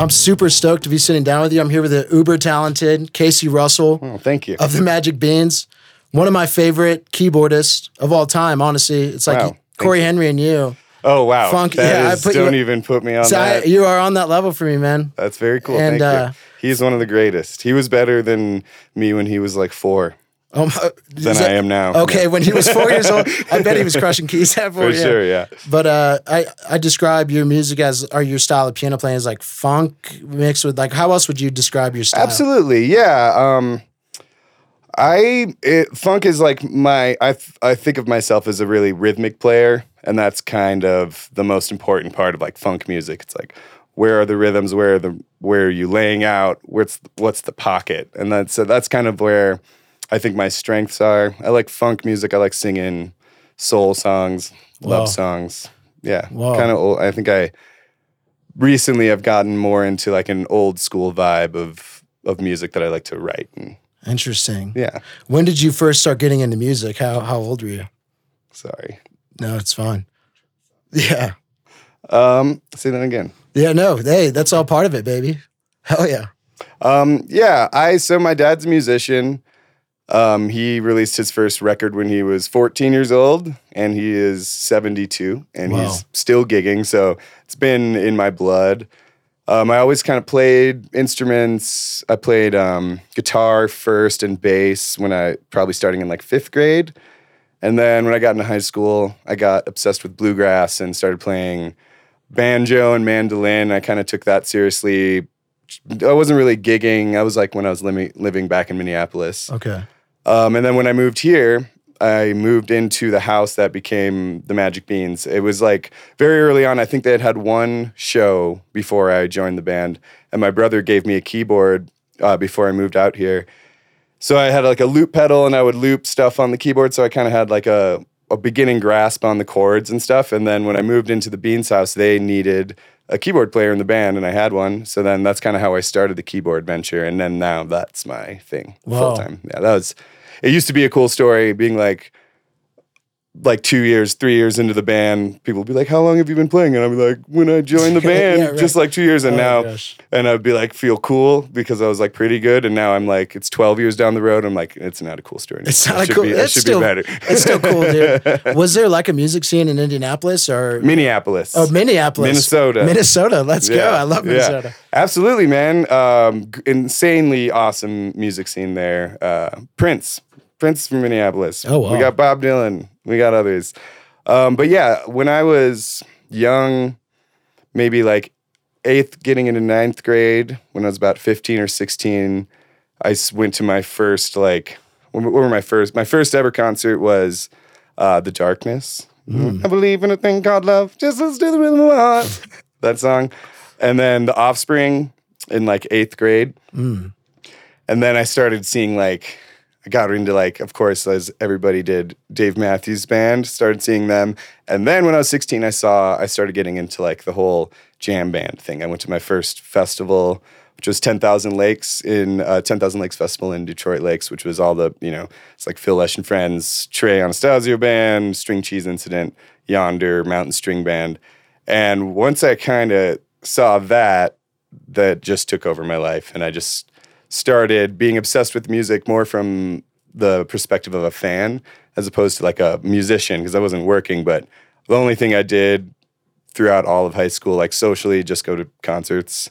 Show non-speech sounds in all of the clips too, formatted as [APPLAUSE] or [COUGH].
I'm super stoked to be sitting down with you. I'm here with the uber talented Casey Russell Oh, thank you. of the Magic Beans, one of my favorite keyboardists of all time. Honestly, it's like Wow, Cory Henry and you. oh wow, funk- That yeah, I put you- don't even put me on So I, that. you are on that level for me, man. That's very cool. And, thank uh, you. He's one of the greatest. He was better than me when he was like four Um, uh, than is I that- am now. Okay, when he was four years old, I bet he was [LAUGHS] crushing keys at four. for yeah. sure. Yeah. But uh, I I describe your music as or your style of piano playing as like funk mixed with like how else would you describe your style? Absolutely, yeah. Um, I it, funk is like my I I think of myself as a really rhythmic player, and that's kind of the most important part of like funk music. It's like where are the rhythms? Where are the where are you laying out? What's what's the pocket? And that's so that's kind of where I think my strengths are. I like funk music. I like singing soul songs, love Wow. songs. Yeah, kind of. old. I think I recently I've gotten more into like an old school vibe of of music that I like to write. And Interesting. yeah, When did you first start getting into music? How how old were you? sorry. No, it's fine. Yeah. Um, say that again. Yeah, no. Hey, that's all part of it, baby. Hell yeah. Um, yeah, I so my dad's a musician. Um, he released his first record when he was 14 years old, and he is 72, and Wow. he's still gigging. So it's been in my blood. Um, I always kind of played instruments. I played um, guitar first and bass when I probably starting in like fifth grade. And then when I got into high school, I got obsessed with bluegrass and started playing banjo and mandolin. I kind of took that seriously. I wasn't really gigging. I was like when I was living living back in Minneapolis. Okay. Um, and then when I moved here, I moved into the house that became the Magic Beans. It was like very early on. I think they had had one show before I joined the band, and my brother gave me a keyboard uh, before I moved out here. So I had like a loop pedal, and I would loop stuff on the keyboard. So I kind of had like a a beginning grasp on the chords and stuff. And then when I moved into the Beans house, they needed a keyboard player in the band, and I had one. So then that's kind of how I started the keyboard venture, and then now that's my thing full time. Yeah, that was. It used to be a cool story, being like, like two years, three years into the band, people would be like, "How long have you been playing?" And I'd be like, "When I joined the [LAUGHS] Yeah, band, right. just like two years." And Oh, now, and I'd be like, feel cool because I was like pretty good, and now I'm like, it's 12 years down the road. I'm like, it's not a cool story. It's not It a cool. Be, it it's should still, be better. it's still cool, dude. [LAUGHS] Was there like a music scene in Indianapolis or Minneapolis. oh Minneapolis, Minnesota. Minnesota? Let's go. I love yeah. Minnesota. Absolutely, man. Um, insanely awesome music scene there. Uh, Prince, Prince from Minneapolis. Oh, wow. We got Bob Dylan. We got others. Um, but yeah, when I was young, maybe like eighth, getting into ninth grade, when I was about fifteen or sixteen, I went to my first like. What were my first? My first ever concert was uh, The Darkness. I believe in a thing called love. Just listen to the rhythm of my heart. [LAUGHS] that song. And then The Offspring in like eighth grade. Mm. And then I started seeing like, I got into like, of course, as everybody did, Dave Matthews Band, started seeing them. And then when I was 16, I saw, I started getting into like the whole jam band thing. I went to my first festival, which was 10,000 Lakes in uh, 10,000 Lakes Festival in Detroit Lakes, which was all the, you know, it's like Phil Lesh and Friends, Trey Anastasio Band, String Cheese Incident, Yonder, Mountain String Band. And once I kind of saw that, that just took over my life. And I just started being obsessed with music more from the perspective of a fan as opposed to like a musician because I wasn't working. But the only thing I did throughout all of high school, like socially, just go to concerts.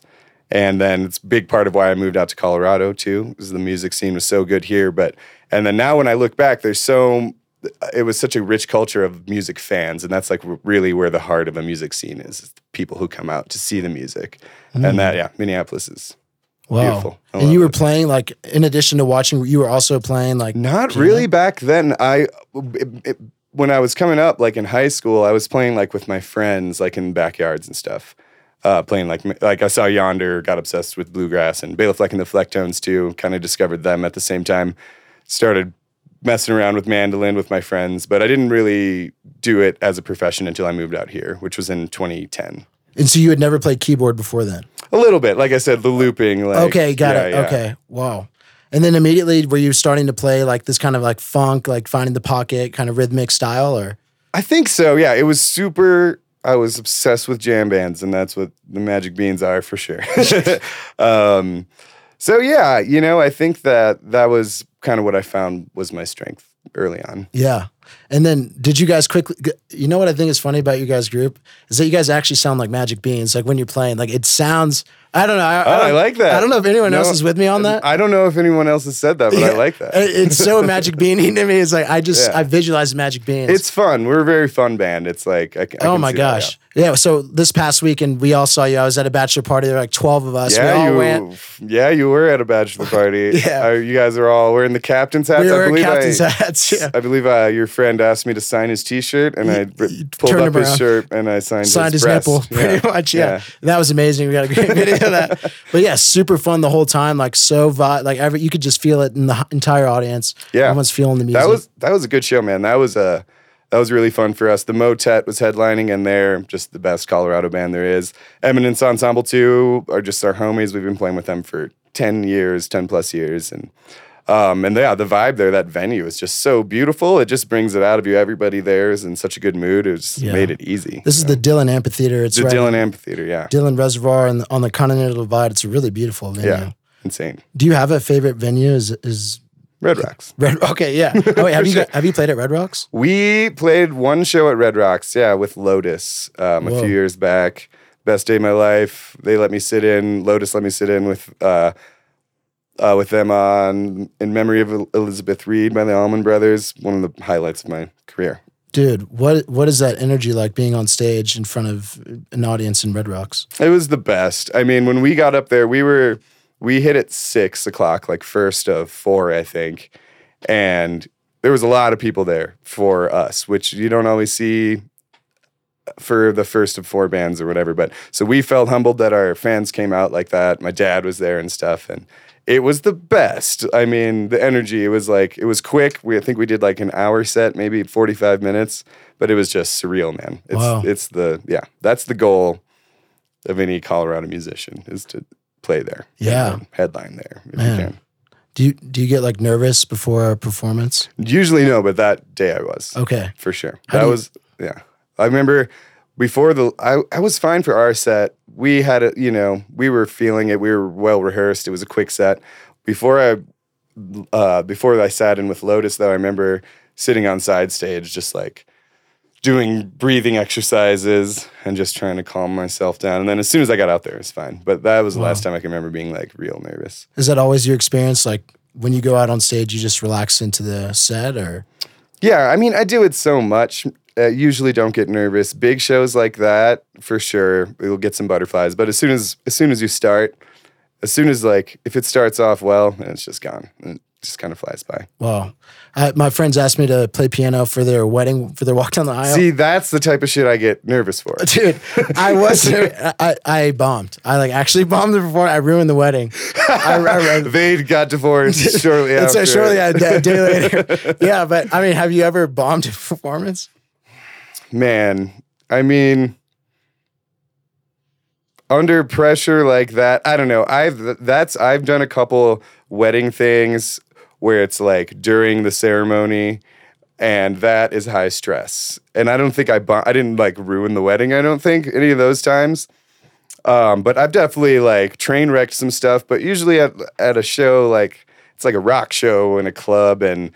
And then it's a big part of why I moved out to Colorado too, is the music scene was so good here. But and then now when I look back, there's so it was such a rich culture of music fans, and that's like really where the heart of a music scene is, is people who come out to see the music. And that, mm. yeah, Minneapolis is Wow. Beautiful. I And you were it. playing like in addition to watching, you were also playing like Not piano? really back then. I it, it, when I was coming up, like in high school, I was playing like with my friends, like in backyards and stuff. Uh, playing like like I saw Yonder, got obsessed with bluegrass and Bela Fleck and the Flecktones too. Kind of discovered them at the same time. Started messing around with mandolin with my friends, but I didn't really do it as a profession until I moved out here, which was in 2010. And so you had never played keyboard before then. A little bit, like I said, the looping. Like, okay, got yeah, it. yeah. Okay, wow. And then immediately, were you starting to play like this kind of like funk, like finding the pocket, kind of rhythmic style, or I think so. Yeah, it was super I was obsessed with jam bands, and that's what the Magic Beans are for sure. [LAUGHS] um, so yeah, you know, I think that that was kind of what I found was my strength early on. Yeah. And then did you guys quickly you know what I think is funny about you guys group is that you guys actually sound like Magic Beans like when you're playing like it sounds I don't know. I, oh, I, I, like that. I don't know if anyone no, else is with me on that. I don't know if anyone else has said that, but Yeah. I like that. It's so Magic [LAUGHS] Beanie to me. It's like I just Yeah. I visualize Magic Beans. It's fun. We're a very fun band. It's like, I, I oh my see that, gosh. yeah. So this past weekend we all saw you. I was at a bachelor party. There were like twelve of us. Yeah, we all you, went. yeah, you were at a bachelor party. [LAUGHS] Yeah. Uh, you guys are all wearing the captain's hats. We I were believe captain's I, hats. [LAUGHS] Yeah. I believe uh, your friend asked me to sign his T-shirt, and I pulled up his around. shirt and I signed, signed his, breast. nipple pretty Yeah. much. Yeah. that was amazing. We got a great [LAUGHS] video of that. But yeah, super fun the whole time. Like so, vi- like every you could just feel it in the entire audience. Yeah. everyone's feeling the music. That was that was a good show, man. That was a that was really fun for us. The Motet was headlining, and they're just the best Colorado band there is. Eminence Ensemble too are just our homies. We've been playing with them for ten years, ten plus years, and um, and yeah, the vibe there, that venue is just so beautiful. It just brings it out of you. Everybody there is in such a good mood. It just Yeah. made it easy. this is the Dillon Amphitheater. It's the right Dillon Amphitheater. Yeah, Dillon Reservoir and on the Continental Divide. It's a really beautiful venue. yeah, insane. Do you have a favorite venue? Is is Red Rocks. Red? Okay, yeah. [LAUGHS] Oh, wait, have you sure. have you played at Red Rocks? We played one show at Red Rocks, yeah, with Lotus um, a few years back. Best day of my life. They let me sit in. Lotus let me sit in with uh, uh, with them on in memory of Elizabeth Reed by the Allman Brothers. One of the highlights of my career. Dude, what what is that energy like being on stage in front of an audience in Red Rocks? It was the best. I mean, when we got up there, we were we hit at six o'clock, like first of four, I think, and there was a lot of people there for us, which you don't always see for the first of four bands or whatever. But so we felt humbled that our fans came out like that. My dad was there and stuff, and it was the best. I mean, the energy. It was like it was quick. We I think we did like an hour set, maybe forty five minutes, but it was just surreal, man. It's Wow. it's the yeah, that's the goal of any Colorado musician is to play there. Yeah. headline there if Man. you can. Do you do you get like nervous before a performance? Usually no, but that day I was. Okay. for sure. How that you- was yeah. I remember before the I, I was fine for our set. We had a you know we were feeling it. We were well rehearsed. It was a quick set. Before I uh, before I sat in with Lotus though, I remember sitting on side stage just like doing breathing exercises and just trying to calm myself down. And then as soon as I got out there, it was fine. But that was the last time I can remember being like real nervous. Is that always your experience? Like when you go out on stage, you just relax into the set, or Yeah, I mean, I do it so much. Uh, usually, don't get nervous. Big shows like that, for sure, you'll get some butterflies. But as soon as as soon as you start, as soon as like if it starts off well, then it's just gone. It just kind of flies by. well, I, my friends asked me to play piano for their wedding for their walk down the aisle. See, that's the type of shit I get nervous for. [LAUGHS] Dude, I was [LAUGHS] I, I bombed. I like actually bombed the performance. I ruined the wedding. I, I, [LAUGHS] they got divorced shortly and after. so shortly a day later. Yeah, but I mean, have you ever bombed a performance? Man, I mean, under pressure like that, I don't know. I've that's I've done a couple wedding things where it's like during the ceremony, and that is high stress. And I don't think I I didn't like ruin the wedding. I don't think any of those times. Um, but I've definitely like train wrecked some stuff. But usually at at a show like it's like a rock show in a club and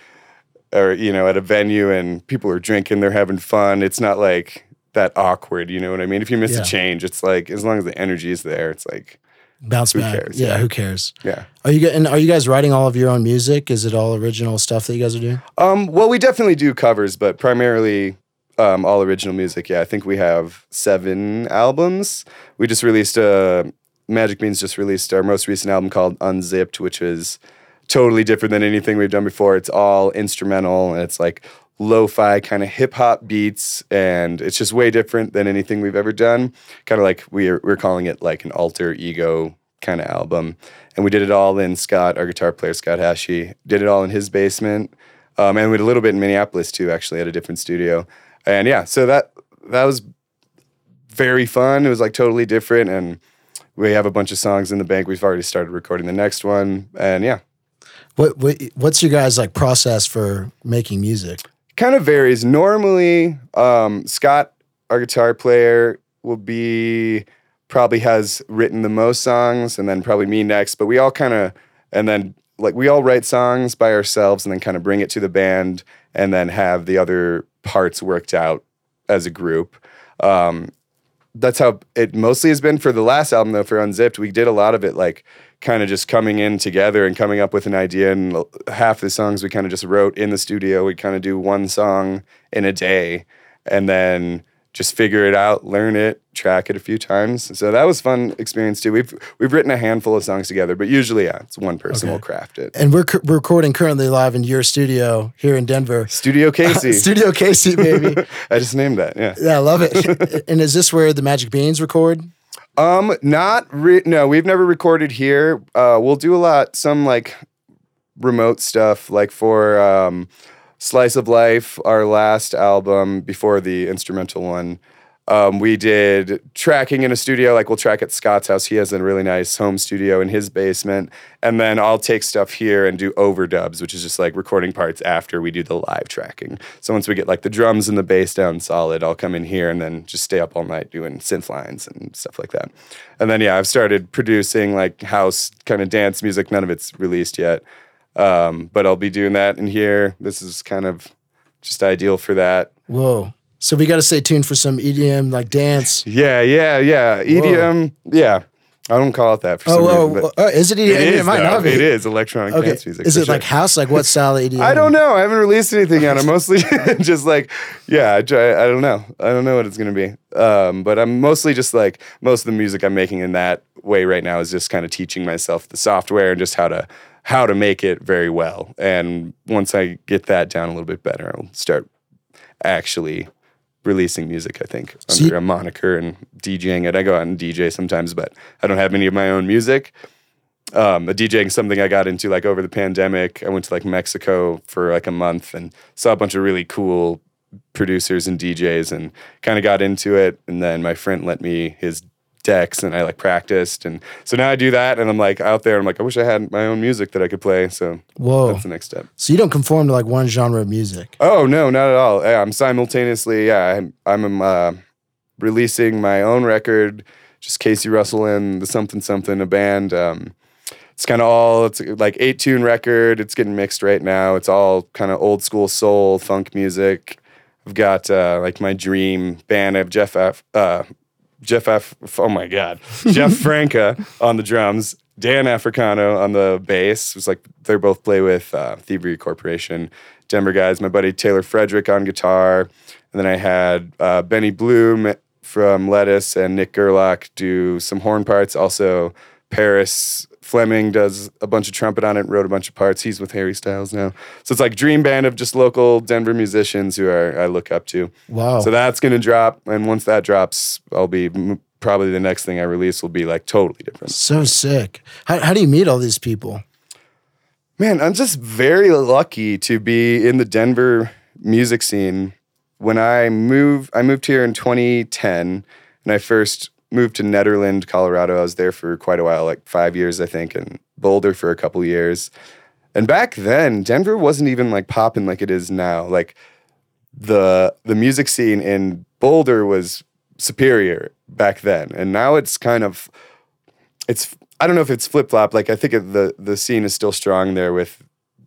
or you know at a venue and people are drinking, they're having fun. It's not like that awkward. You know what I mean? If you miss Yeah. a change, it's like as long as the energy is there, it's like Bounce Who back. cares? Yeah, Yeah. who cares? yeah. Are you and are you guys writing all of your own music? Is it all original stuff that you guys are doing? Um, well, we definitely do covers, but primarily um, all original music. Yeah, I think we have seven albums. We just released uh, Magic Beans just released our most recent album called Unzipped, which is totally different than anything we've done before. It's all instrumental and it's like lo-fi kind of hip hop beats, and it's just way different than anything we've ever done. Kind of like we're we're calling it like an alter ego kind of album, and we did it all in Scott, our guitar player Scott Hachey, did it all in his basement, um, and we did a little bit in Minneapolis too, actually at a different studio, and yeah, so that that was very fun. It was like totally different, and we have a bunch of songs in the bank. We've already started recording the next one, and yeah, What, what what's your guys like process for making music? kind of varies. Normally, um, Scott, our guitar player will be probably has written the most songs, and then probably me next. But we all kind of and then like we all write songs by ourselves, and then kind of bring it to the band, and then have the other parts worked out as a group. Um, that's how it mostly has been for the last album though for unzipped. We did a lot of it like kind of just coming in together and coming up with an idea and half the songs we kind of just wrote in the studio. We kind of do one song in a day and then just figure it out, learn it, track it a few times. So that was fun experience too. We've we've written a handful of songs together, but usually yeah, it's one person Okay. will craft it. And we're, we're recording currently live in your studio here in Denver. Studio [LAUGHS] Casey. Studio Casey, baby. [LAUGHS] I just named that. Yeah. yeah, I love it. [LAUGHS] and is this where the Magic Beans record? Um, not re- no, we've never recorded here. Uh, we'll do a lot, some like remote stuff, like for um, Slice of Life, our last album before the instrumental one. Um, we did tracking in a studio, like we'll track at Scott's house. He has a really nice home studio in his basement. And then I'll take stuff here and do overdubs, which is just like recording parts after we do the live tracking. So once we get like the drums and the bass down solid, I'll come in here and then just stay up all night doing synth lines and stuff like that. And then, yeah, I've started producing like house kind of dance music. None of it's released yet. Um, but I'll be doing that in here. This is kind of just ideal for that. Whoa. So we got to stay tuned for some EDM like dance. Yeah, yeah, yeah. EDM, yeah. I don't call it that for some Oh, reason. oh, oh, is it EDM? it is. might though. not be. It is electronic Okay. dance music. Is it sure. like house? Like what style [LAUGHS] EDM? I don't know. I haven't released anything yet. I'm mostly [LAUGHS] just like, yeah, I try. I don't know. I don't know what it's gonna be. Um, but I'm mostly just like most of the music I'm making in that way right now is just kind of teaching myself the software and just how to how to make it very well. And once I get that down a little bit better, I'll start actually releasing music. I think under you- a moniker and DJing it. I go out and DJ sometimes, but I don't have any of my own music um, a DJing is something I got into like over the pandemic. I went to like Mexico for like a month and saw a bunch of really cool producers and DJs and kind of got into it. And then my friend lent me his decks and I like practiced. And so now I do that and I'm like out there. I'm like, I wish I had my own music that I could play. So Whoa. that's the next step. So you don't conform to like one genre of music. Oh no, not at all. Yeah, I'm simultaneously. Yeah, I'm, I'm uh, releasing my own record. Just Casey Russell and the something something a band. Um, it's kind of all. It's like eight tune record. It's getting mixed right now. It's all kind of old school soul funk music. I've got uh, like my dream band. I have Jeff F. Uh, Jeff F. Oh my God, Jeff Franca [LAUGHS] on the drums. Dan Africano on the bass. It was like they're both play with uh, Thievery Corporation, Denver guys. My buddy Taylor Frederick on guitar, and then I had uh, Benny Bloom from Lettuce and Nick Gerlach do some horn parts. Also, Paris Fleming does a bunch of trumpet on it, wrote a bunch of parts. He's with Harry Styles now. So it's like dream band of just local Denver musicians who are I look up to. Wow. So that's gonna drop, and once that drops, I'll be probably the next thing I release will be like totally different. so sick. How, how do you meet all these people? Man, I'm just very lucky to be in the Denver music scene. When I moved, I moved here in 2010, and I first moved to Nederland, Colorado. I was there for quite a while, like five years, I think, and Boulder for a couple years. And back then, Denver wasn't even like popping like it is now. Like the the music scene in Boulder was superior back then, and now it's kind of it's I don't know if it's flip flop. Like I think the the scene is still strong there with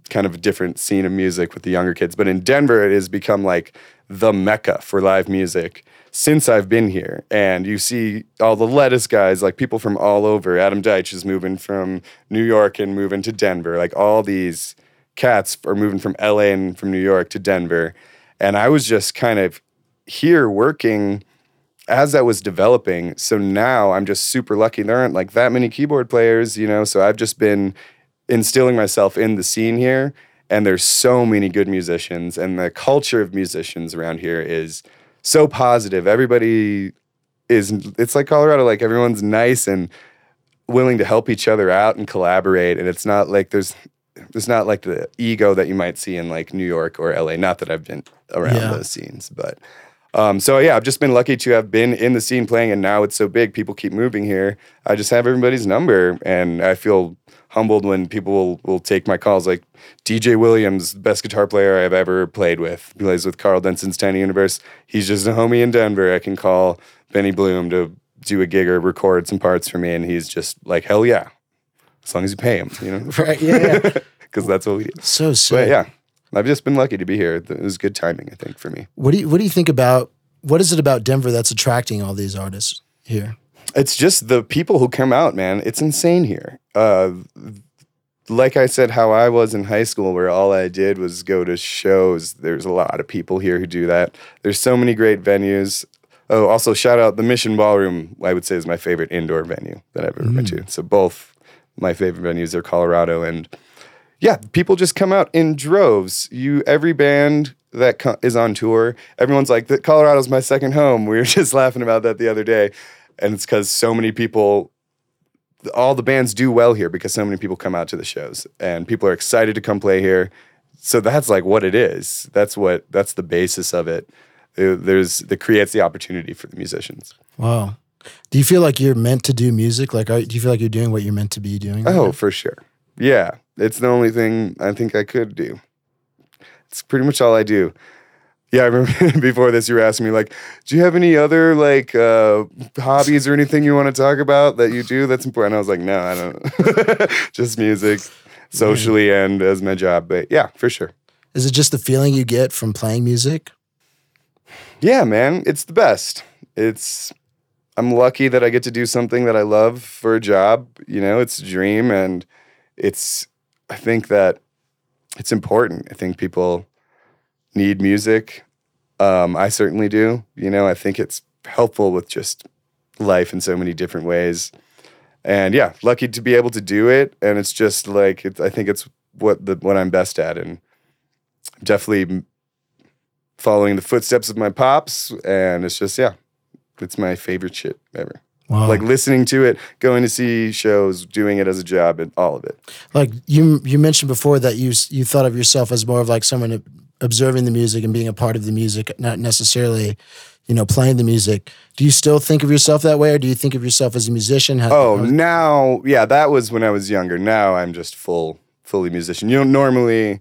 kind of a different scene of music with the younger kids. But in Denver, it has become like the mecca for live music since I've been here. And you see all the lettuce guys, like people from all over. Adam Deitch is moving from New York and moving to Denver. Like all these cats are moving from LA and from New York to Denver. And I was just kind of here working as that was developing. So now I'm just super lucky. There aren't like that many keyboard players, you know. So I've just been instilling myself in the scene here. And there's so many good musicians, and the culture of musicians around here is so positive. Everybody is, it's like Colorado, like everyone's nice and willing to help each other out and collaborate. And it's not like there's, there's not like the ego that you might see in like New York or LA. Not that I've been around Yeah. those scenes, but Um, so yeah, I've just been lucky to have been in the scene playing, and now it's so big. People keep moving here. I just have everybody's number, and I feel humbled when people will, will take my calls. Like DJ Williams, best guitar player I've ever played with, He plays with Karl Denson's Tiny Universe. He's just a homie in Denver. I can call Benny Bloom to do a gig or record some parts for me, and he's just like, hell yeah, as long as you pay him, you know, [LAUGHS] Right. Yeah. yeah. [LAUGHS] because that's what we do. so sick. But yeah, I've just been lucky to be here. It was good timing, I think, for me. What do you What do you think about what is it about Denver that's attracting all these artists here? It's just the people who come out, man. It's insane here. Uh, like I said, how I was in high school, where all I did was go to shows. There's a lot of people here who do that. There's so many great venues. Oh, also shout out the Mission Ballroom. I would say is my favorite indoor venue that I've ever been to. So both my favorite venues are Colorado and yeah, people just come out in droves. You every band that co- is on tour, everyone's like, "Colorado's my second home." [LAUGHS] We were just laughing about that the other day, and it's because so many people, all the bands do well here because so many people come out to the shows, and people are excited to come play here. So that's like what it is. That's what that's the basis of it. Uh, There's that creates the opportunity for the musicians. Wow. Do you feel like you're meant to do music? Like, are, do you feel like you're doing what you're meant to be doing? right Oh, now? for sure. Yeah, it's the only thing I think I could do. It's pretty much all I do. Yeah, I remember [LAUGHS] before this, you were asking me like, "Do you have any other like uh, hobbies or anything you want to talk about that you do that's important?" I was like, "No, I don't. [LAUGHS] Just music, socially and as my job." But yeah, for sure. Is it just the feeling you get from playing music? Yeah, man, it's the best. It's I'm lucky that I get to do something that I love for a job. You know, it's a dream and it's I think that it's important. I think people need music. Um, I certainly do. You know, I think it's helpful with just life in so many different ways. And yeah, lucky to be able to do it. And it's just like it's, I think it's what the what I'm best at, and definitely following the footsteps of my pops. And it's just yeah, it's my favorite shit ever. Wow. Like listening to it, going to see shows, doing it as a job, and all of it. like you you mentioned before that you you thought of yourself as more of like someone observing the music and being a part of the music, not necessarily, you know, playing the music. Do you still think of yourself that way, or do you think of yourself as a musician? How, Oh, how- now, yeah, that was when I was younger. Now I'm just full, fully musician. You know, normally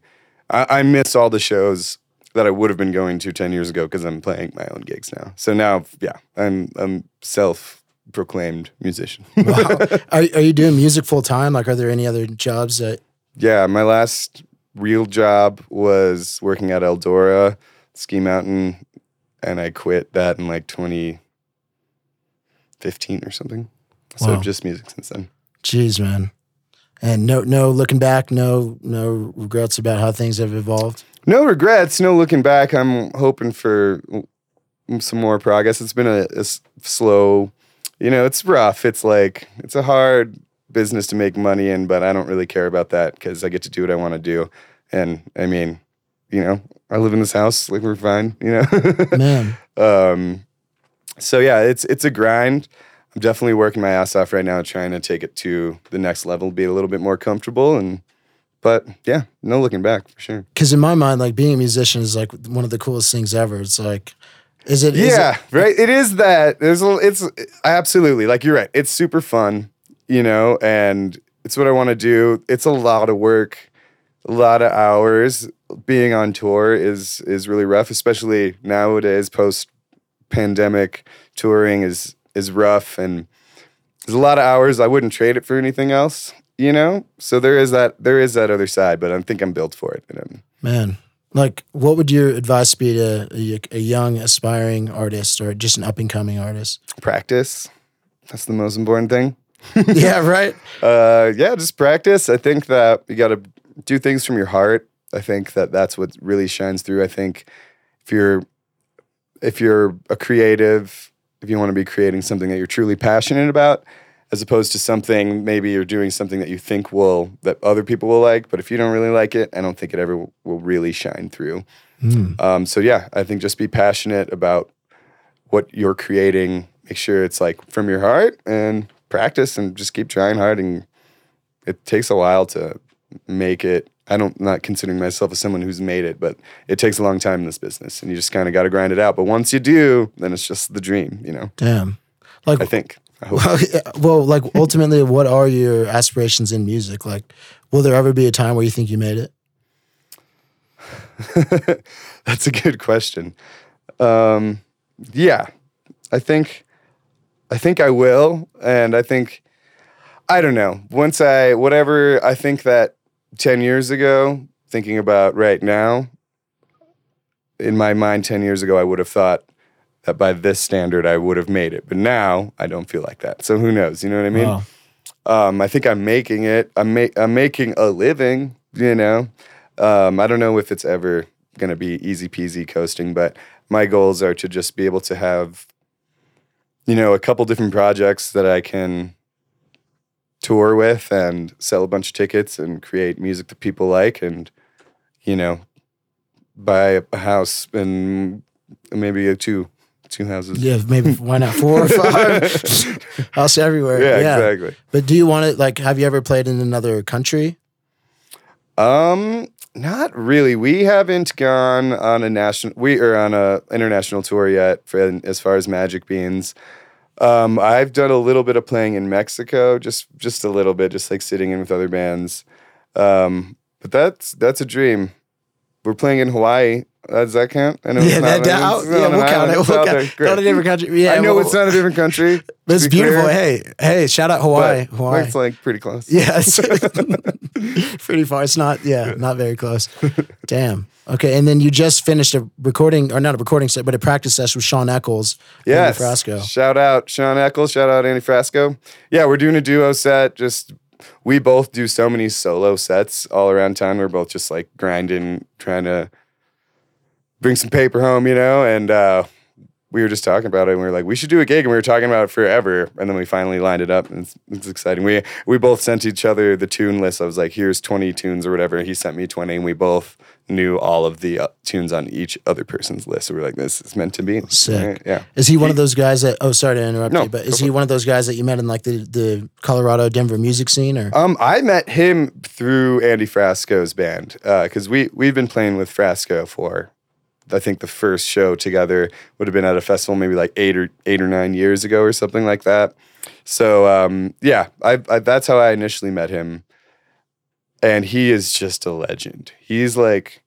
I, I miss all the shows that I would have been going to 10 years ago because I'm playing my own gigs now. So now, yeah, I'm I'm self proclaimed musician. [LAUGHS] Wow. [LAUGHS] are are you doing music full time? Like, are there any other jobs that? yeah, my last real job was working at Eldora Ski Mountain, and I quit that in like 2015 or something. So just music since then. Jeez, man. And no, no looking back, no, no regrets about how things have evolved. No regrets, no looking back. I'm hoping for some more progress. It's been a slow, you know, it's rough. It's like, it's a hard business to make money in, but I don't really care about that because I get to do what I want to do. And I mean, you know, I live in this house, like we're fine, you know? [LAUGHS] Man, um, so yeah, it's, it's a grind. I'm definitely working my ass off right now, trying to take it to the next level, be a little bit more comfortable. And, but yeah, no looking back for sure. because in my mind, like being a musician is like one of the coolest things ever. It's like, is it? is yeah, it- right. It is that. There's a, it's absolutely like you're right. It's super fun, you know, and it's what I want to do. It's a lot of work, a lot of hours. Being on tour is is really rough, especially nowadays post pandemic. Touring is is rough, and there's a lot of hours. I wouldn't trade it for anything else, you know. So there is that. There is that other side, but I think I'm built for it. And I'm, Man, like, what would your advice be to a, a young aspiring artist or just an up and coming artist? practice. That's the most important thing. [LAUGHS] yeah, right. [LAUGHS] Uh, yeah, just practice. I think that you got to do things from your heart. I think that that's what really shines through. I think if you're if you're a creative, if you want to be creating something that you're truly passionate about, as opposed to something maybe you're doing something that you think will that other people will like, but if you don't really like it, I don't think it ever will, really shine through. Um, so yeah, I think just be passionate about what you're creating. Make sure it's like from your heart and practice and just keep trying hard. And it takes a while to make it I don't not considering myself as someone who's made it, but it takes a long time in this business, and you just kind of got to grind it out. But once you do, then it's just the dream, you know. Damn. Like, I think. Well, [LAUGHS] yeah, well, like ultimately, what are your aspirations in music? Like, will there ever be a time where you think you made it? [LAUGHS] That's a good question. Um, yeah, I think, I think I will, and I think, I don't know. Once I whatever I think that ten years ago, thinking about right now, in my mind, ten years ago, I would have thought that by this standard I would have made it, but now I don't feel like that. So who knows? You know what I mean? Wow. Um, I think I'm making it. I'm, ma- I'm making a living, you know. Um, I don't know if it's ever going to be easy peasy coasting, but my goals are to just be able to have, you know, a couple different projects that I can tour with and sell a bunch of tickets and create music that people like and, you know, buy a house and maybe a two two houses. Yeah, maybe [LAUGHS] why not four or five? [LAUGHS] House everywhere. Yeah, Yeah, exactly. But do you want to like? Have you ever played in another country? Um, not really. We haven't gone on a national we are on a international tour yet for as far as Magic Beans. Um, I've done a little bit of playing in Mexico, just just a little bit, just like sitting in with other bands. Um, but that's that's a dream. We're playing in Hawaii. Uh, does that count? I know Yeah, that, that, yeah, we'll count it. We'll count, there. Great. not a different country. Yeah, I know well, it's not a different country. [LAUGHS] but it's be beautiful. clear, Hey, hey, shout out Hawaii. but Hawaii. It's like pretty close. Yeah, it's [LAUGHS] [LAUGHS] pretty far. It's not, yeah, not very close. Damn. Okay, and then you just finished a recording, or not a recording set, but a practice session with Shawn Eckels. Yes. Andy Frasco. Shout out Shawn Eckels. Shout out Andy Frasco. Yeah, we're doing a duo set. Just we both do so many solo sets all around town. We're both just like grinding, trying to bring some paper home, you know. And uh, we were just talking about it, and we were like, we should do a gig, and we were talking about it forever. And then we finally lined it up, and it's, it's exciting. We we both sent each other the tune list. I was like, here's 20 tunes or whatever. He sent me 20, and we both knew all of the uh, tunes on each other person's list. So we are like, this is meant to be. Sick. Right? Yeah. Is he one of those guys that? Oh, sorry to interrupt No, you, but is he one of those guys that you met in like the the Colorado Denver music scene, or? Um, I met him through Andy Frasco's band because we we've been playing with Frasco for, I think the first show together would have been at a festival maybe like eight or eight or nine years ago or something like that. So um, yeah, I, I that's how I initially met him, and he is just a legend. He's like.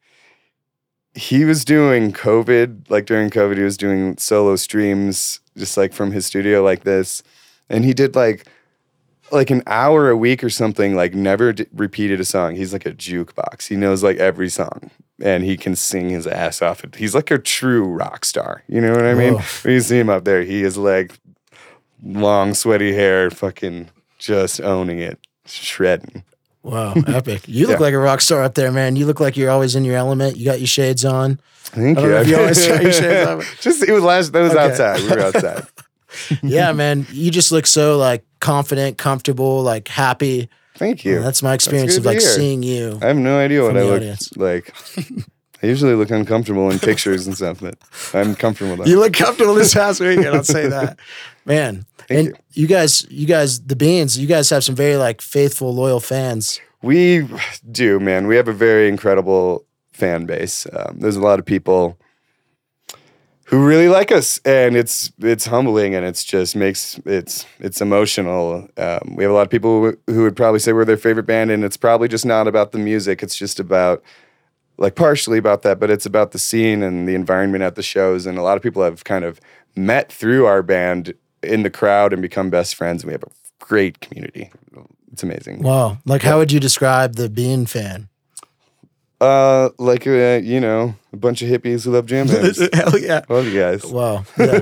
He was doing COVID, like during COVID, he was doing solo streams just like from his studio like this. And he did like like an hour a week or something, like never d- repeated a song. He's like a jukebox. He knows like every song and he can sing his ass off. He's like a true rock star. You know what I mean? Whoa. When you see him up there, he is like long, sweaty hair, fucking just owning it, shredding. Wow, [LAUGHS] epic! You look Yeah. like a rock star up there, man. You look like you're always in your element. You got your shades on. Thank you. you [LAUGHS] always try your shades on. just it was last. That was Okay. outside. We were outside. [LAUGHS] yeah, man. You just look so like confident, comfortable, like happy. Thank you. That's my experience good of like hear. seeing you. I have no idea what I look audience. like. [LAUGHS] I usually look uncomfortable in pictures and stuff, but I'm comfortable with that. You look comfortable this past weekend. I'll say [LAUGHS] that, man. Thank and you. you guys, you guys, the Beans, you guys have some very like faithful, loyal fans. We do, man. We have a very incredible fan base. Um, there's a lot of people who really like us, and it's it's humbling, and it's just makes it's it's emotional. Um, we have a lot of people who, who would probably say we're their favorite band, and it's probably just not about the music. It's just about like partially about that, but it's about the scene and the environment at the shows. And a lot of people have kind of met through our band in the crowd and become best friends. And we have a great community. It's amazing. Wow. Like, how would you describe the Bean fan? Uh, like uh, you know, a bunch of hippies who love jam [LAUGHS] bands. Hell yeah. Love you guys. Wow. Yeah.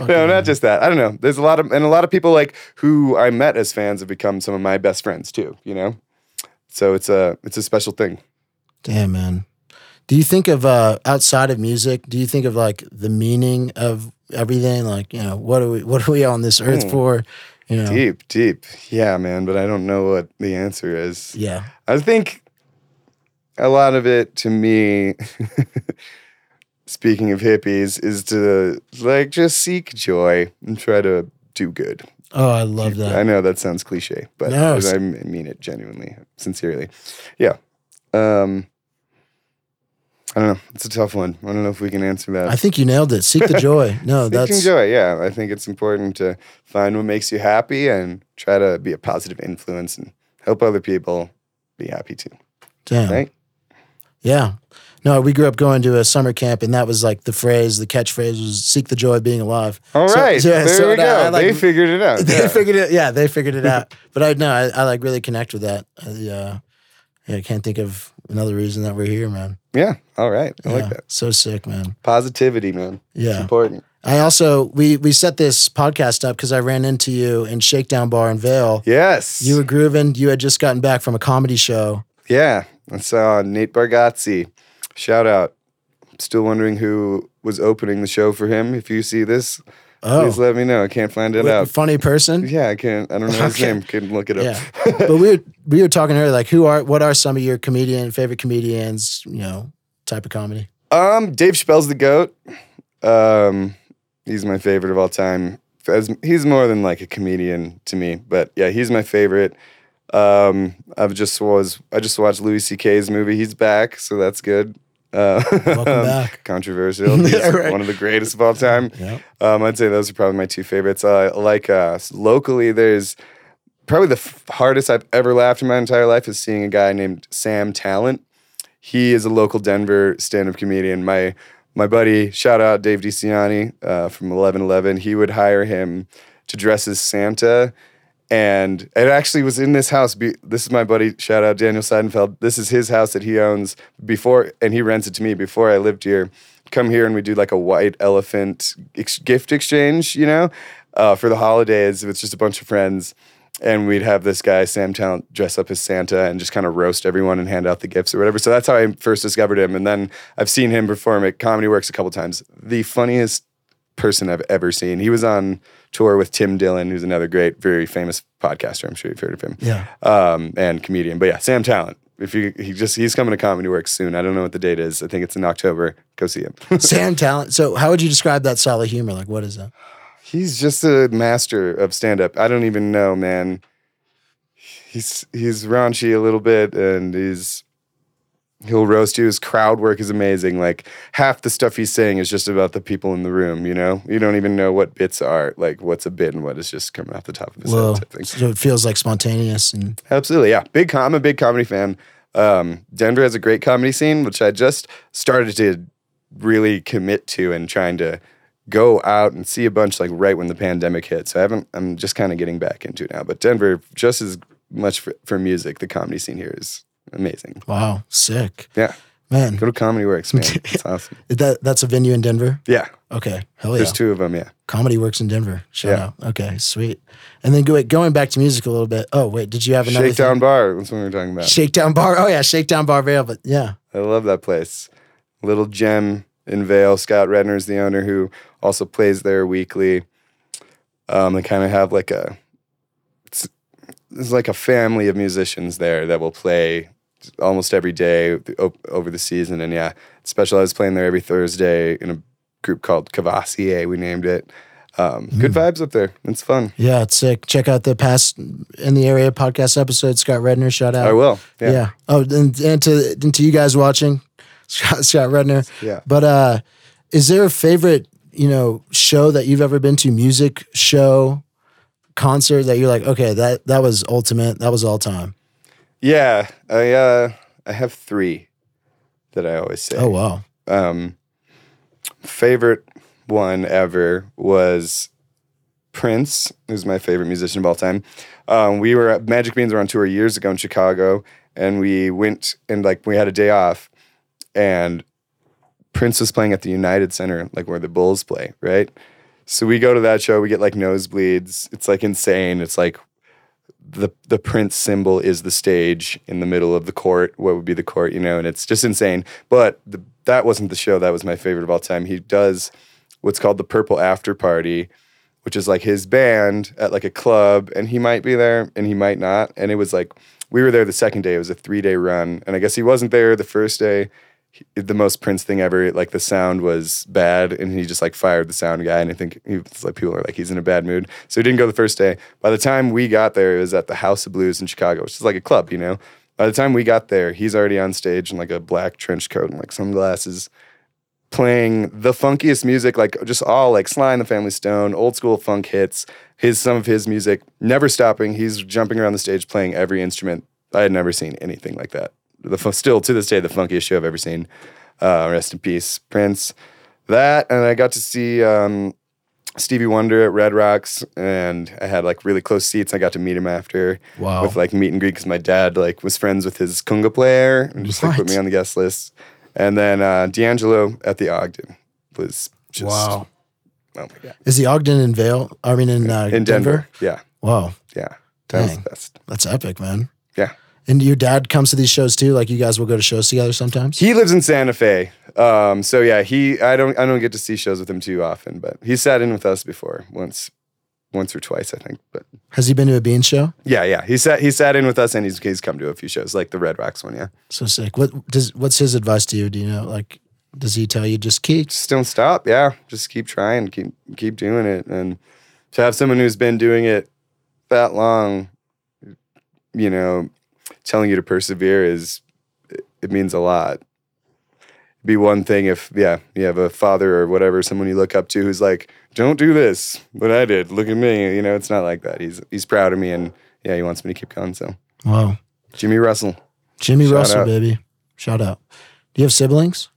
[LAUGHS] no, not just that. I don't know. There's a lot of and a lot of people like who I met as fans have become some of my best friends too. You know, so it's a it's a special thing. Damn, man. Do you think of uh, outside of music? Do you think of like the meaning of everything? Like, you know, what are we what are we on this earth Hmm. for? You know. Deep, deep. Yeah, man. But I don't know what the answer is. Yeah. I think a lot of it to me, [LAUGHS] speaking of hippies, is to like just seek joy and try to do good. Oh, I love that. I know that sounds cliche, but No, I mean it genuinely, sincerely. Yeah. Um, I don't know. It's a tough one. I don't know if we can answer that. I think you nailed it. Seek the [LAUGHS] joy. No, Seek that's joy. Yeah, I think it's important to find what makes you happy and try to be a positive influence and help other people be happy too. damn. Right? Yeah. No, we grew up going to a summer camp, and that was like the phrase, the catchphrase was "Seek the joy of being alive." All So- right, so- yeah, there so we go. I like- they figured it out. [LAUGHS] They yeah. figured it. Yeah, they figured it [LAUGHS] out. But I know I, I like really connect with that. I, uh, yeah, I can't think of another reason that we're here, man. yeah. All right. I Yeah, like that. So sick, man. Positivity, man. It's Yeah. important. I also we we set this podcast up because I ran into you in Shakedown Bar in Vail. Yes. You were grooving. You had just gotten back from a comedy show. Yeah, I saw Nate Bargatze. Shout out. Still wondering who was opening the show for him. If you see this, Oh, please let me know. I can't find it Wait, out. funny person. Yeah, I can't. I don't know his [LAUGHS] Okay. name. can't look it up. Yeah. but we were we were talking earlier, like who are what are some of your comedian favorite comedians? You know, type of comedy. Um, Dave Chappelle's the goat. Um, he's my favorite of all time. As, he's more than like a comedian to me, but yeah, he's my favorite. Um, I've just was I just watched Louis C.K.'s movie. He's back, so that's good. Uh, Welcome [LAUGHS] back. Controversial. [LAUGHS] He's right. one of the greatest of all time. Yeah. Um, I'd say those are probably my two favorites. Uh, like uh, locally, there's probably the f- hardest I've ever laughed in my entire life is seeing a guy named Sam Tallent. He is a local Denver stand-up comedian. My my buddy, shout out Dave DiCiani uh, from Eleven Eleven. He would hire him to dress as Santa, and it actually was in this house. This is my buddy, shout out Daniel Seidenfeld. This is his house that he owns before, and he rents it to me before I lived here. Come here and we do like a white elephant ex- gift exchange, you know, uh, for the holidays. It's just a bunch of friends. And we'd have this guy, Sam Tallent, dress up as Santa and just kind of roast everyone and hand out the gifts or whatever. So that's how I first discovered him. And then I've seen him perform at Comedy Works a couple times. The funniest person I've ever seen. He was on tour with Tim Dillon, who's another great, very famous podcaster. I'm sure you've heard of him. Yeah. Um, and comedian. But yeah, Sam Tallent. If you he just he's coming to Comedy Works soon. I don't know what the date is. I think it's in October. Go see him. [LAUGHS] Sam Tallent. So, how would you describe that style of humor? Like, what is that? he's just a master of stand up. I don't even know, man. He's he's raunchy a little bit and he's he'll roast you. His crowd work is amazing. Like half the stuff he's saying is just about the people in the room, you know? You don't even know what bits are, like what's a bit and what is just coming off the top of his Whoa. head. So it feels like spontaneous and Absolutely, yeah. Big com- a big comedy fan. Um, Denver has a great comedy scene, which I just started to really commit to and trying to go out and see a bunch like right when the pandemic hit. So I haven't. I'm just kind of getting back into it now. But Denver, just as much for, for music, the comedy scene here is amazing. wow, sick. Yeah, Man, go to Comedy Works, [LAUGHS] man. It's awesome. that that's a venue in Denver? Yeah, Okay. Hell yeah. there's two of them. Yeah. Comedy works in Denver. Shout Yeah. out. Okay, sweet. And then go, wait, going back to music a little bit. Oh, wait, did you have another Shakedown thing? Bar. That's what we were talking about. Shakedown Bar. Oh yeah, Shakedown Bar Vail. But yeah. I love that place. Little gem in Vail. Scott Rednor's the owner who also plays there weekly. Um, they kind of have like a it's, there's like a family of musicians there that will play almost every day over the season. And yeah, Special is playing there every Thursday in a group called Cavassier. We named it. Um, Good vibes up there. It's fun. Yeah, it's sick. Check out the past in the area podcast episode. Scott Rednor, shout out. I will. Yeah. Yeah. Oh, and, and to and to you guys watching, [LAUGHS] Scott, Scott Rednor. Yeah. But uh, is there a favorite you know show that you've ever been to? Music show, concert that you're like, okay, that that was ultimate. That was all time. Yeah. I uh, I have three that I always say. Oh wow. um, favorite one ever was Prince, who's my favorite musician of all time. Um, we were at Magic Beans were on tour years ago in Chicago, and we went and like we had a day off, and Prince was playing at the United Center, like where the Bulls play, right? So we go to that show, we get like nosebleeds. It's like insane. It's like the the Prince symbol is the stage in the middle of the court. What would be the court, you know? And it's just insane. But the, that wasn't the show. That was my favorite of all time. He does what's called the Purple After Party, which is like his band at like a club, and he might be there and he might not. And it was like we were there the second day. It was a three day run, and I guess he wasn't there the first day. He- the most Prince thing ever. Like the sound was bad, and he just like fired the sound guy. And I think he was like people are like he's in a bad mood, so he didn't go the first day. By the time we got there, it was at the House of Blues in Chicago, which is like a club, you know. By the time we got there, he's already on stage in like a black trench coat and like sunglasses, playing the funkiest music, like just all like Sly and the Family Stone, old school funk hits. His some of his music, never stopping. He's jumping around the stage playing every instrument. I had never seen anything like that. The still to this day the funkiest show I've ever seen. Uh, rest in peace, Prince. That and I got to see um, Stevie Wonder at Red Rocks, and I had like really close seats. I got to meet him after Wow. with like meet and greet because my dad like was friends with his conga player and just like put me on the guest list. And then uh, D'Angelo at the Ogden was just wow. Oh my god! Is the Ogden in Vail? I mean, in, uh, In Denver, yeah, Wow, yeah, that was Dang. the best. that's epic, man. Yeah, And your dad comes to these shows too. Like you guys will go to shows together sometimes. he lives in Santa Fe, um, so yeah, he I don't I don't get to see shows with him too often, but he sat in with us before once, once or twice I think. But Has he been to a Bean show? yeah, yeah, he sat he sat in with us and he's he's come to a few shows like the Red Rocks one. Yeah, So sick. What does? What's his advice to you? Do you know? Like, does he tell you just keep? just don't stop. Yeah, just keep trying, keep keep doing it, and to have someone who's been doing it that long, you know, telling you to persevere is it, means a lot. It'd be one thing if yeah, you have a father or whatever, someone you look up to who's like, "Don't do this," but I did. Look at me. You know, it's not like that. He's he's proud of me, and yeah, he wants me to keep going. So Wow, Jimmy Russell. Jimmy Shout Russell, out. baby. Shout out. Do you have siblings?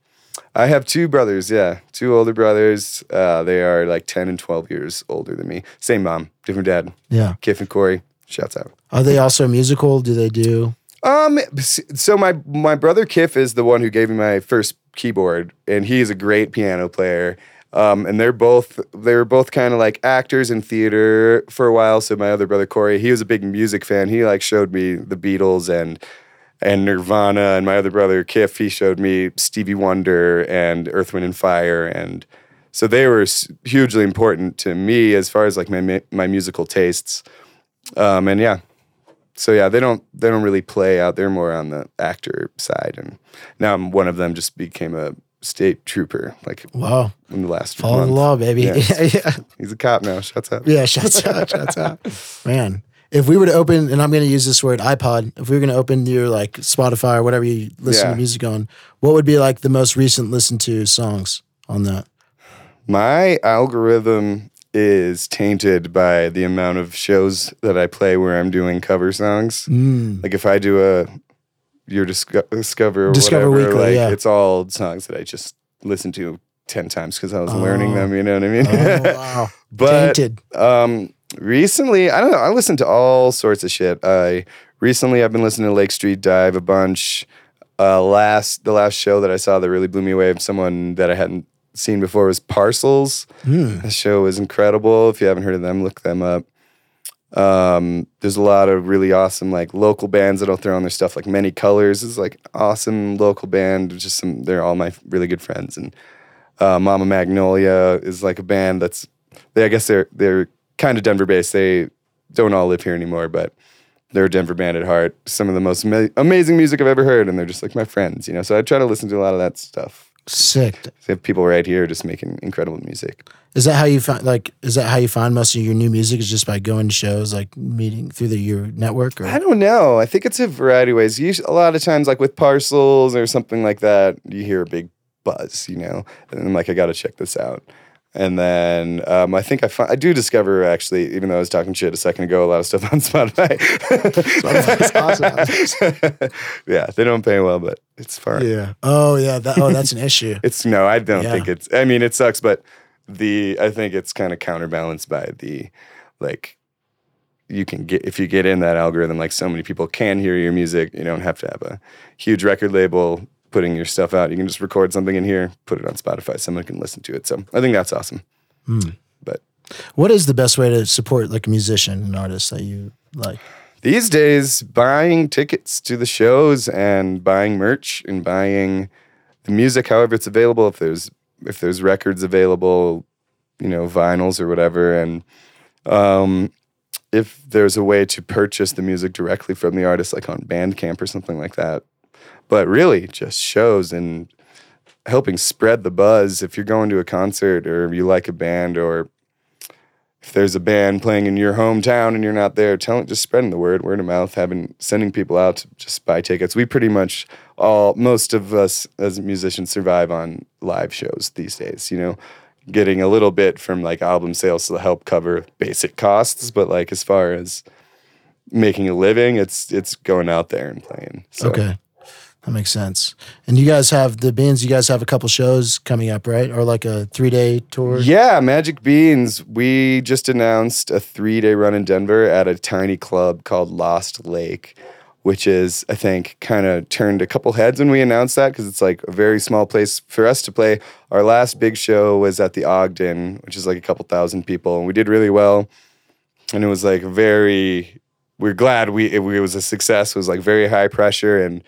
I have two brothers, yeah, two older brothers. Uh, they are like 10 and 12 years older than me. Same mom, different dad. Yeah. Kiff and Corey, shouts out. Are they also musical? Do they do? Um, so my my brother Kiff is the one who gave me my first keyboard, and he is a great piano player. Um, and they're both they were both kind of like actors in theater for a while. So my other brother Corey, he was a big music fan. He like showed me the Beatles and and Nirvana. And my other brother Kiff, he showed me Stevie Wonder and Earth, Wind and Fire. And so they were hugely important to me as far as like my my musical tastes. Um, and yeah, so yeah, they don't they don't really play out. They're more on the actor side, and now I'm- one of them just became a state trooper, like Wow. in the last the month. law, baby. Yeah. [LAUGHS] Yeah. He's a cop now. Shuts up. Yeah, shouts up. shouts up. [LAUGHS] Man, if we were to open, and I'm going to use this word iPod, if we were going to open your like Spotify or whatever you listen Yeah. to music on, what would be like the most recent listened to songs on that? My algorithm is tainted by the amount of shows that I play where I'm doing cover songs. Mm. Like if I do a your disco- discover or Discover whatever, Weekly, like yeah. it's all songs that I just listened to ten times because I was learning Oh. them. You know what I mean? Oh, [LAUGHS] wow. but Tainted. Um, recently, I don't know. I listen to all sorts of shit. I recently I've been listening to Lake Street Dive a bunch. Uh, last the last show that I saw that really blew me away of someone that I hadn't seen before was Parcels. Mm. The show was incredible. If you haven't heard of them, look them up. Um, there's a lot of really awesome like local bands that'll throw on their stuff. Like Many Colors is like awesome local band. Just some, they're all my really good friends. And uh, Mama Magnolia is like a band that's they I guess they're they're kind of Denver based. They don't all live here anymore, but they're a Denver band at heart. Some of the most ama- amazing music I've ever heard, and they're just like my friends, you know. So I try to listen to a lot of that stuff. Sick. They have people right here just making incredible music. Is that how you find like? Is that how you find most of your new music? Is just by going to shows, like meeting through the your network, or I don't know. I think it's a variety of ways. Usually, a lot of times, like with parcels or something like that, you hear a big buzz, you know, and I'm like, I got to check this out. And then um, I think I fi- I do discover actually, even though I was talking shit a second ago, a lot of stuff [LAUGHS] on Spotify. Spotify's awesome. [LAUGHS] yeah, they don't pay well, but it's fun. yeah. Oh yeah. That, oh, that's an issue. [LAUGHS] It's no, I don't Yeah. think it's. I mean, it sucks, but the I think it's kind of counterbalanced by the like you can get if you get in that algorithm. Like so many people can hear your music. You don't have to have a huge record label putting your stuff out. You can just record something in here, put it on Spotify. Someone can listen to it. So I think that's awesome. But What is the best way to support like a musician, an artist that you like? these days, buying tickets to the shows and buying merch and buying the music, however it's available, if there's if there's records available, you know, vinyls or whatever, and um, if there's a way to purchase the music directly from the artist, like on Bandcamp or something like that. But really, just shows and helping spread the buzz. If you're going to a concert or you like a band or if there's a band playing in your hometown and you're not there, telling just spreading the word, word of mouth, having sending people out to just buy tickets. We pretty much all most of us as musicians survive on live shows these days. You know, getting a little bit from like album sales to help cover basic costs, but like as far as making a living, it's it's going out there and playing. So. Okay. That makes sense. And you guys have the beans. You guys have a couple shows coming up, right? Or like a three day tour. Yeah, Magic Beans. We just announced a three day run in Denver at a tiny club called Lost Lake, which is, I think, kind of turned a couple heads when we announced that because it's like a very small place for us to play. Our last big show was at the Ogden, which is like a couple thousand people, and we did really well. And it was like very, we're glad we it, it was a success. It was like very high pressure and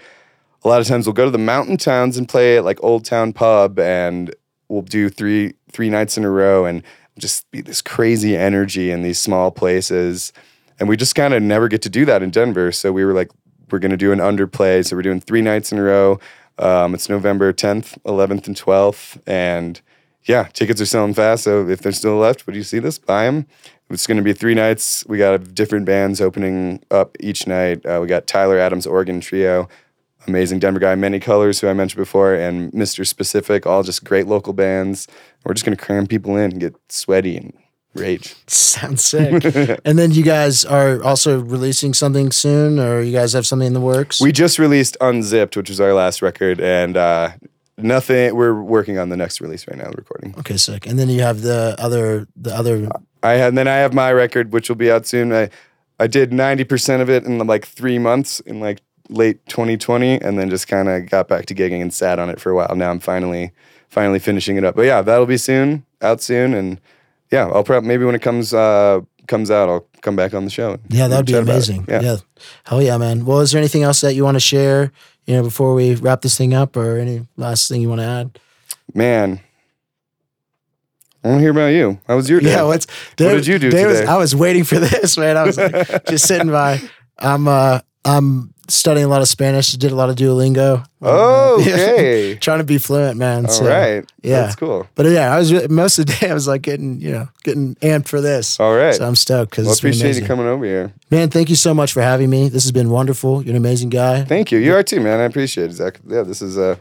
a lot of times we'll go to the mountain towns and play at like Old Town Pub and we'll do three three nights in a row and just be this crazy energy in these small places. And we just kind of never get to do that in Denver. So we were like, we're gonna do an underplay. So we're doing three nights in a row. Um, it's November 10th, 11th, and 12th. And yeah, tickets are selling fast. So if they're still left, would you see this? Buy them. It's going to be three nights. We got different bands opening up each night. Uh, we got Tyler Adams Organ Trio, amazing Denver guy, Many Colors, who I mentioned before, and Mr. Specific, all just great local bands. We're just gonna cram people in and get sweaty and rage. Sounds sick. [LAUGHS] and then you guys are also releasing something soon, or you guys have something in the works? We just released Unzipped, which was our last record, and uh, nothing. We're working on the next release right now, recording. okay, sick. And then you have the other, the other. I had, and then I have my record, which will be out soon. I I did ninety percent of it in like three months in like late 2020 and then just kind of got back to gigging and sat on it for a while. Now I'm finally finally finishing it up. But yeah, that'll be soon, out soon and yeah, I'll probably maybe when it comes uh comes out, I'll come back on the show. Yeah, that'd be chat about it. amazing. Yeah. yeah, hell yeah, man. Well, is there anything else that you want to share? You know, before we wrap this thing up, or any last thing you want to add? Man. I want to hear about you. How was your day? Yeah, what's what did you do Dave was- I was waiting for [LAUGHS] this, man. I was like, just sitting by. I'm uh I'm studying a lot of Spanish. Did a lot of Duolingo. oh, Yeah. [LAUGHS] okay. [LAUGHS] Trying to be fluent, man. All so, right. yeah. That's cool. But yeah, I was re- most of the day I was like getting you know getting amped for this. All right. So I'm stoked because well, appreciate you coming over here. Man, thank you so much for having me. This has been wonderful. You're an amazing guy. Thank you. You are too, man. I appreciate it, Zach. Yeah, this is uh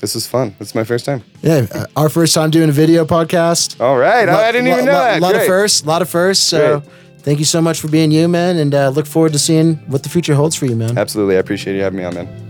this is fun. It's my first time. Yeah, uh, our first time doing a video podcast. All right. I didn't even know that. A lot Great. of firsts, a lot of firsts. So Great. Thank you so much for being you, man, and uh, look forward to seeing what the future holds for you, man. Absolutely. I appreciate you having me on, man.